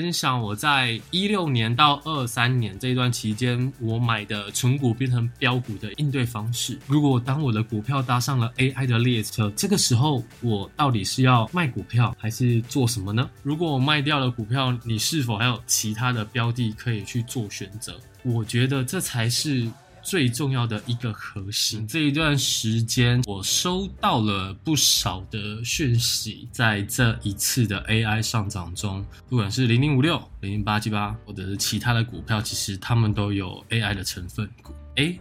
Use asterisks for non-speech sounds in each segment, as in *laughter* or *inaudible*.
分享我在一六年到二三年这一段期间，我买的纯股变成标股的应对方式。如果当我的股票搭上了 AI 的列车，这个时候我到底是要卖股票还是做什么呢？如果我卖掉了股票，你是否还有其他的标的可以去做选择？我觉得这才是。最重要的一个核心，这一段时间我收到了不少的讯息，在这一次的 AI 上涨中，不管是零零五六、零零八七八，或者是其他的股票，其实他们都有 AI 的成分股。诶，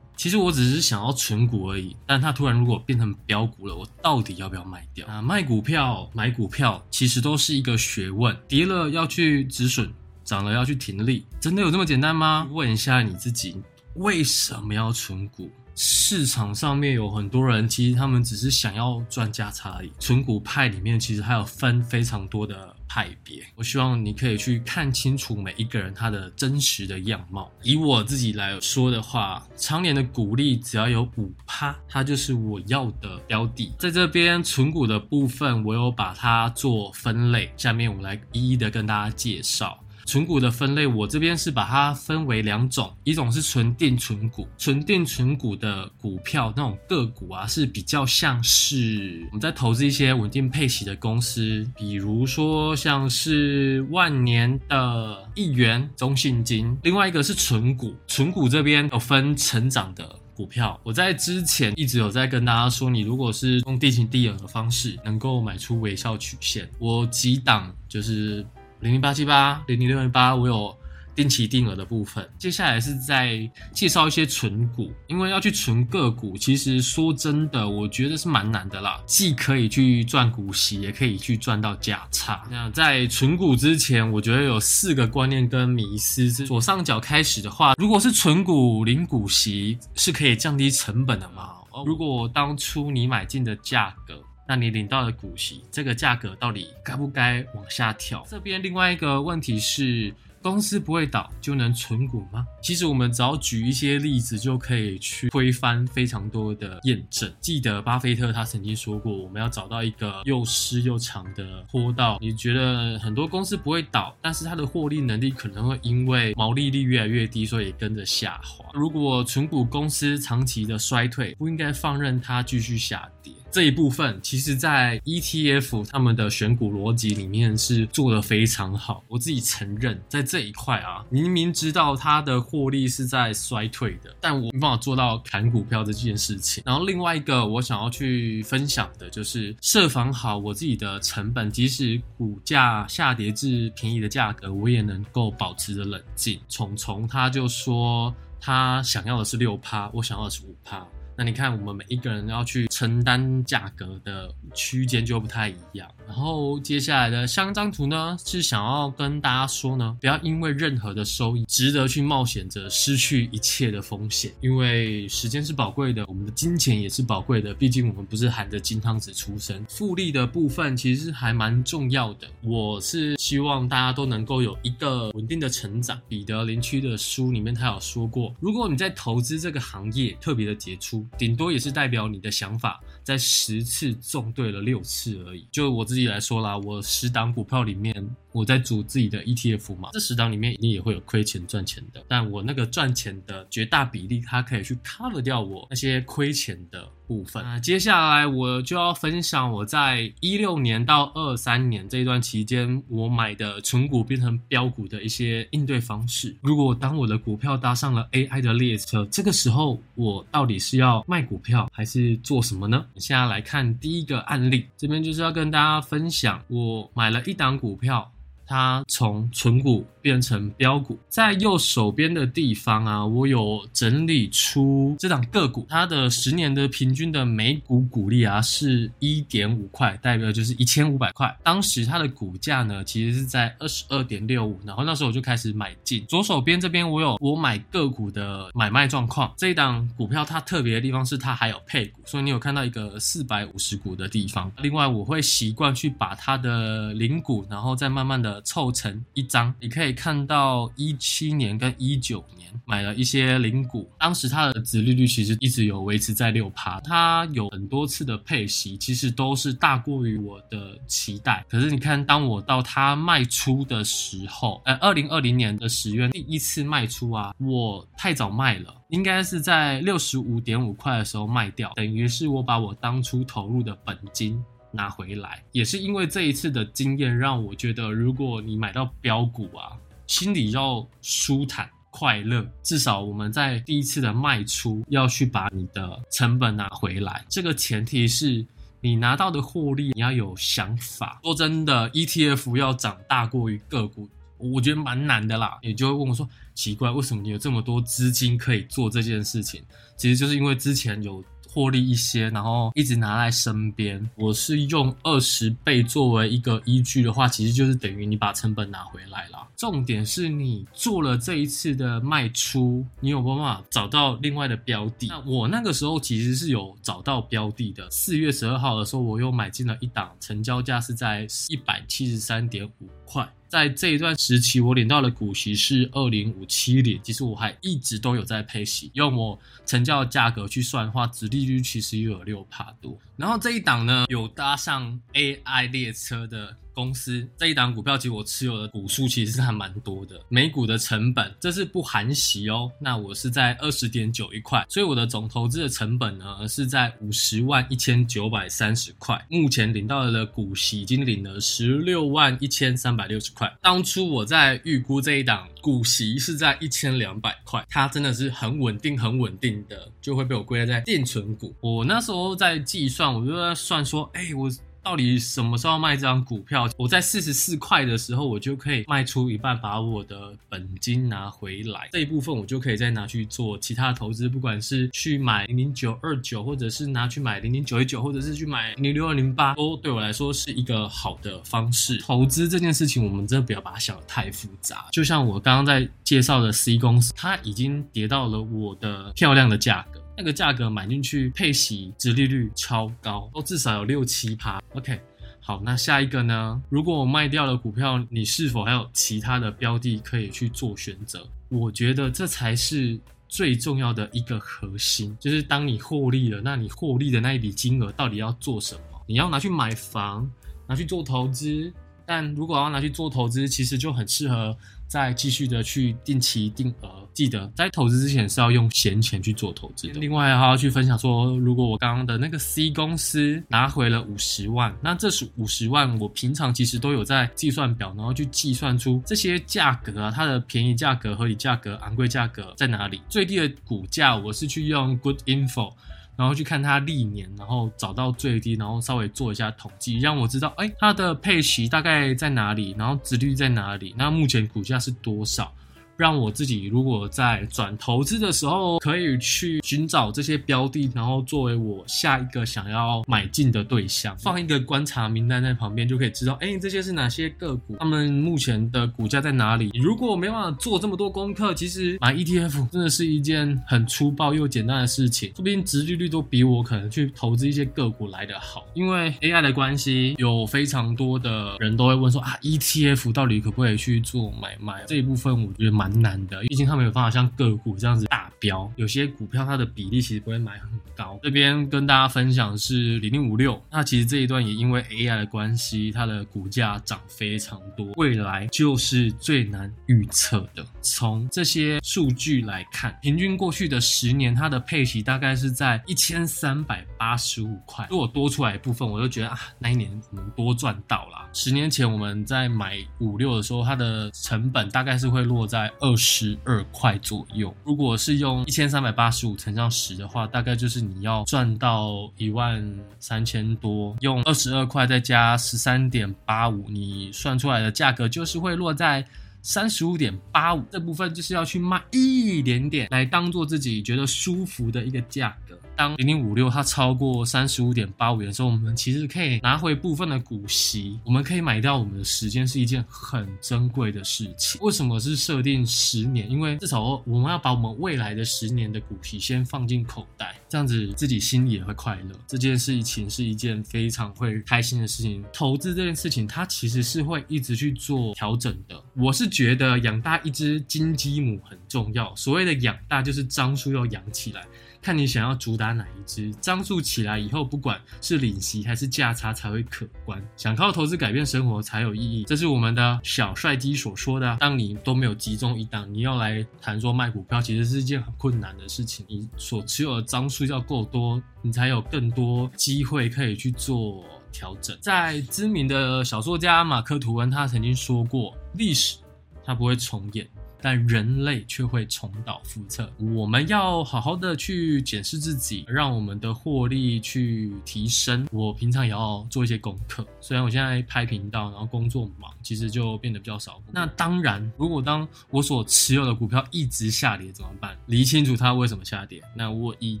其实我只是想要存股而已，但它突然如果变成标股了，我到底要不要卖掉？啊，卖股票、买股票，其实都是一个学问，跌了要去止损，涨了要去停利，真的有这么简单吗？问一下你自己。为什么要存股？市场上面有很多人，其实他们只是想要赚价差而已。存股派里面其实还有分非常多的派别。我希望你可以去看清楚每一个人他的真实的样貌。以我自己来说的话，常年的股利只要有五趴，它就是我要的标的。在这边存股的部分，我有把它做分类，下面我来一一的跟大家介绍。存股的分类，我这边是把它分为两种，一种是纯定存股，纯定存股的股票那种个股啊，是比较像是我们在投资一些稳定配息的公司，比如说像是万年的一元中信金。另外一个是存股，存股这边有分成长的股票，我在之前一直有在跟大家说，你如果是用定期定额的方式能够买出微笑曲线，我几档就是。零零八七八、零零六零八，我有定期定额的部分。接下来是在介绍一些存股，因为要去存个股，其实说真的，我觉得是蛮难的啦。既可以去赚股息，也可以去赚到价差。那在存股之前，我觉得有四个观念跟迷思。左上角开始的话，如果是存股领股息，是可以降低成本的吗？如果当初你买进的价格。那你领到的股息，这个价格到底该不该往下调？这边另外一个问题是，公司不会倒就能存股吗？其实我们只要举一些例子就可以去推翻非常多的验证。记得巴菲特他曾经说过，我们要找到一个又湿又长的坡道。你觉得很多公司不会倒，但是它的获利能力可能会因为毛利率越来越低，所以跟着下滑。如果存股公司长期的衰退，不应该放任它继续下跌。这一部分其实，在 ETF 他们的选股逻辑里面是做得非常好。我自己承认，在这一块啊，明明知道它的获利是在衰退的，但我没办法做到砍股票这件事情。然后另外一个我想要去分享的就是设防好我自己的成本，即使股价下跌至便宜的价格，我也能够保持着冷静。虫虫他就说他想要的是六趴，我想要的是五趴。那你看，我们每一个人要去承担价格的区间就不太一样。然后接下来的下张图呢，是想要跟大家说呢，不要因为任何的收益，值得去冒险着失去一切的风险。因为时间是宝贵的，我们的金钱也是宝贵的。毕竟我们不是含着金汤匙出生。复利的部分其实还蛮重要的。我是希望大家都能够有一个稳定的成长。彼得林区的书里面他有说过，如果你在投资这个行业特别的杰出。顶多也是代表你的想法在十次中对了六次而已。就我自己来说啦，我十档股票里面，我在组自己的 ETF 嘛，这十档里面一定也会有亏钱赚钱的，但我那个赚钱的绝大比例，它可以去 cover 掉我那些亏钱的部分。那接下来我就要分享我在一六年到二三年这一段期间，我买的存股变成标股的一些应对方式。如果当我的股票搭上了 AI 的列车，这个时候我到底是要卖股票还是做什么呢？现在来看第一个案例，这边就是要跟大家分享，我买了一档股票。它从存股变成标股。在右手边的地方啊，我有整理出这档个股，它的十年的平均的每股股利啊是一点五块，代表就是一千五百块。当时它的股价呢，其实是在二十二点六五，然后那时候我就开始买进。左手边这边我有我买个股的买卖状况，这一档股票它特别的地方是它还有配股，所以你有看到一个四百五十股的地方。另外我会习惯去把它的零股，然后再慢慢的凑成一张。你可以看到一七年跟一九年买了一些零股，当时它的殖利率其实一直有维持在六趴，它有很多次的配息，其实都是大过于我的期待。可是你看，当我到它卖出的时候，呃，二零二零年的十月第一次卖出啊，我太早卖了，应该是在六十五点五块的时候卖掉，等于是我把我当初投入的本金拿回来。也是因为这一次的经验，让我觉得，如果你买到标股啊，心里要舒坦快乐。至少我们在第一次的卖出，要去把你的成本拿回来。这个前提是。你拿到的获利，你要有想法。说真的，ETF 要涨大过于个股，我觉得蛮难的啦。你就会问我说，奇怪，为什么你有这么多资金可以做这件事情？其实就是因为之前有。获利一些，然后一直拿在身边。我是用二十倍作为一个依据的话，其实就是等于你把成本拿回来了。重点是你做了这一次的卖出，你有办法找到另外的标的？那我那个时候其实是有找到标的的。四月十二号的时候，我又买进了一档，成交价是在一百七十三点五块。在这一段时期，我领到的股息是二零五七年。其实我还一直都有在配息，用我成交价格去算的话，殖利率其实又有六帕多。然后这一档呢，有搭上 AI 列车的。公司这一档股票，其实我持有的股数其实是还蛮多的。每股的成本，这是不含息哦。那我是在二十点九一块，所以我的总投资的成本呢是在五十万一千九百三十块。目前领到的股息已经领了十六万一千三百六十块。当初我在预估这一档股息是在一千两百块，它真的是很稳定、很稳定的，就会被我归类在定存股。我那时候在计算，我就在算说，哎，我。到底什么时候卖这张股票？我在四十四块的时候，我就可以卖出一半，把我的本金拿回来。这一部分我就可以再拿去做其他投资，不管是去买零零九二九，或者是拿去买零零九一九，或者是去买零六二零八，都对我来说是一个好的方式。投资这件事情，我们真的不要把它想得太复杂。就像我刚刚在介绍的 C 公司，它已经跌到了我的漂亮的价格。那个价格买进去配息，殖利率超高，都至少有六七趴。OK，好，那下一个呢？如果我卖掉了股票，你是否还有其他的标的可以去做选择？我觉得这才是最重要的一个核心，就是当你获利了，那你获利的那一笔金额到底要做什么？你要拿去买房，拿去做投资？但如果要拿去做投资，其实就很适合再继续的去定期定额。记得在投资之前是要用闲钱去做投资的。另外还要去分享说，如果我刚刚的那个 C 公司拿回了五十万，那这是五十万，我平常其实都有在计算表，然后去计算出这些价格啊，它的便宜价格、合理价格、昂贵价格在哪里？最低的股价我是去用 Good Info。然后去看它历年，然后找到最低，然后稍微做一下统计，让我知道，哎，它的配息大概在哪里，然后值率在哪里，那目前股价是多少？让我自己如果在转投资的时候，可以去寻找这些标的，然后作为我下一个想要买进的对象，放一个观察名单在旁边，就可以知道，哎，这些是哪些个股，他们目前的股价在哪里？如果没办法做这么多功课，其实买 ETF 真的是一件很粗暴又简单的事情，说不定殖利率都比我可能去投资一些个股来得好。因为 AI 的关系，有非常多的人都会问说啊，ETF 到底可不可以去做买卖？这一部分我觉得蛮。蛮难的，毕竟它没有办法像个股这样子大标，有些股票它的比例其实不会买很高。这边跟大家分享是零零五六，那其实这一段也因为 AI 的关系，它的股价涨非常多，未来就是最难预测的。从这些数据来看，平均过去的十年，它的配息大概是在一千三百八十五块。如果多出来一部分，我就觉得啊，那一年我们多赚到啦。十年前我们在买五六的时候，它的成本大概是会落在二十二块左右。如果是用一千三百八十五乘上十的话，大概就是你要赚到一万三千多，用二十二块再加十三点八五，你算出来的价格就是会落在三十五点八五。这部分就是要去卖一点点，来当做自己觉得舒服的一个价格。当零零五六它超过三十五点八五元的时候，我们其实可以拿回部分的股息，我们可以买掉我们的时间，是一件很珍贵的事情。为什么是设定十年？因为至少我们要把我们未来的十年的股息先放进口袋，这样子自己心里也会快乐。这件事情是一件非常会开心的事情。投资这件事情，它其实是会一直去做调整的。我是觉得养大一只金鸡母很重要。所谓的养大，就是张数要养起来。看你想要主打哪一只，张数起来以后，不管是领息还是价差才会可观。想靠投资改变生活才有意义，这是我们的小帅鸡所说的。当你都没有集中一档，你要来谈说卖股票，其实是一件很困难的事情。你所持有的张数要够多，你才有更多机会可以去做调整。在知名的小说家马克吐温，他曾经说过，历史它不会重演。但人类却会重蹈覆辙。我们要好好的去检视自己，让我们的获利去提升。我平常也要做一些功课。虽然我现在拍频道，然后工作忙，其实就变得比较少。那当然，如果当我所持有的股票一直下跌怎么办？理清楚它为什么下跌。那我以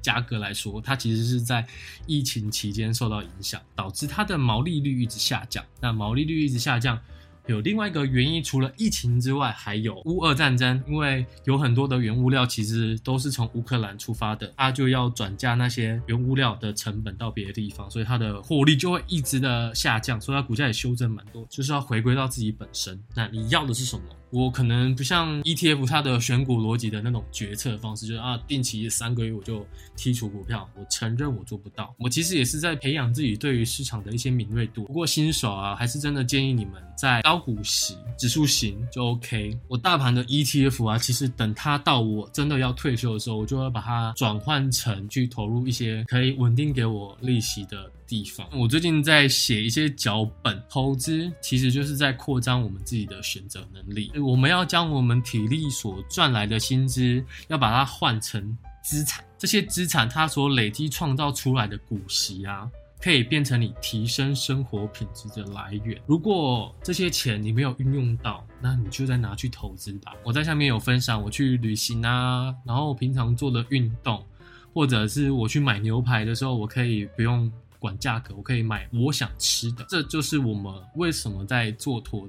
价格来说，它其实是在疫情期间受到影响，导致它的毛利率一直下降。那毛利率一直下降。有另外一个原因，除了疫情之外，还有乌俄战争。因为有很多的原物料其实都是从乌克兰出发的，它就要转嫁那些原物料的成本到别的地方，所以它的获利就会一直的下降，所以它股价也修正蛮多，就是要回归到自己本身。那你要的是什么？我可能不像 ETF 它的选股逻辑的那种决策方式，就是啊，定期三个月我就剔除股票。我承认我做不到。我其实也是在培养自己对于市场的一些敏锐度。不过新手啊，还是真的建议你们在高股息指数型就 OK。我大盘的 ETF 啊，其实等它到我真的要退休的时候，我就会把它转换成去投入一些可以稳定给我利息的地方。我最近在写一些脚本，投资其实就是在扩张我们自己的选择能力。我们要将我们体力所赚来的薪资，要把它换成资产。这些资产它所累积创造出来的股息啊，可以变成你提升生活品质的来源。如果这些钱你没有运用到，那你就再拿去投资吧。我在下面有分享我去旅行啊，然后平常做的运动，或者是我去买牛排的时候，我可以不用。管价格，我可以买我想吃的，这就是我们为什么在做投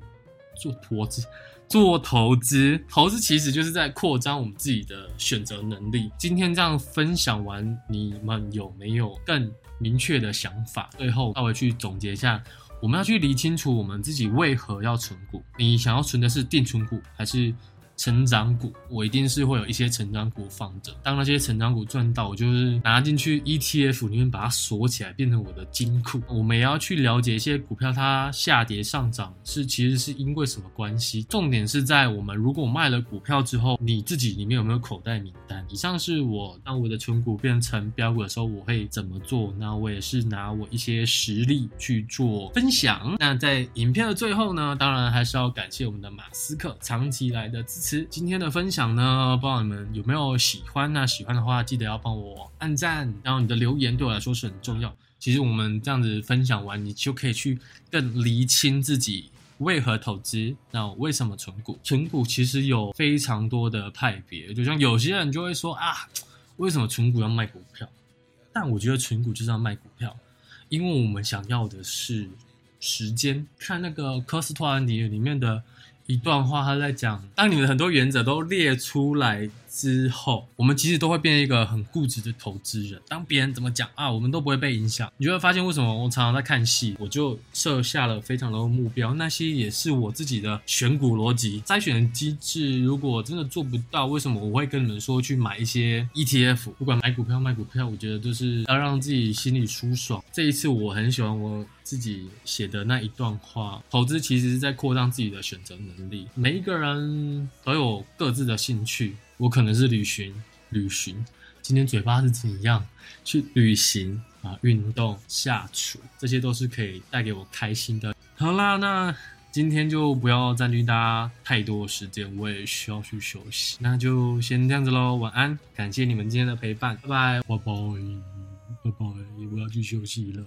做投资 *laughs* 做投资。投资其实就是在扩张我们自己的选择能力。今天这样分享完，你们有没有更明确的想法？最后稍微去总结一下，我们要去理清楚我们自己为何要存股。你想要存的是定存股，还是？成长股，我一定是会有一些成长股放着。当那些成长股赚到，我就是拿进去 ETF 里面把它锁起来，变成我的金库。我们也要去了解一些股票它下跌上涨是其实是因为什么关系。重点是在我们如果卖了股票之后，你自己里面有没有口袋名单？以上是我当我的存股变成标股的时候，我会怎么做？那我也是拿我一些实例去做分享。那在影片的最后呢，当然还是要感谢我们的马斯克长期来的支持。今天的分享呢，不知道你们有没有喜欢？那喜欢的话，记得要帮我按赞，然后你的留言对我来说是很重要。其实我们这样子分享完，你就可以去更厘清自己为何投资，那为什么存股？存股其实有非常多的派别，就像有些人就会说啊，为什么存股要卖股票？但我觉得存股就是要卖股票，因为我们想要的是时间。看那个科斯托兰迪里面的。一段话，他在讲，当你们很多原则都列出来之后，我们其实都会变成一个很固执的投资人。当别人怎么讲啊，我们都不会被影响。你就会发现，为什么我常常在看戏，我就设下了非常多的目标，那些也是我自己的选股逻辑、筛选机制。如果真的做不到，为什么我会跟你们说去买一些 ETF？不管买股票卖股票，我觉得都是要让自己心里舒爽。这一次我很喜欢我。自己写的那一段话，投资其实是在扩张自己的选择能力。每一个人都有各自的兴趣，我可能是旅行，旅行。今天嘴巴是怎样去旅行啊？运动、下厨，这些都是可以带给我开心的。好啦，那今天就不要占据大家太多时间，我也需要去休息。那就先这样子喽，晚安，感谢你们今天的陪伴，拜拜，拜拜。拜拜，我要去休息了。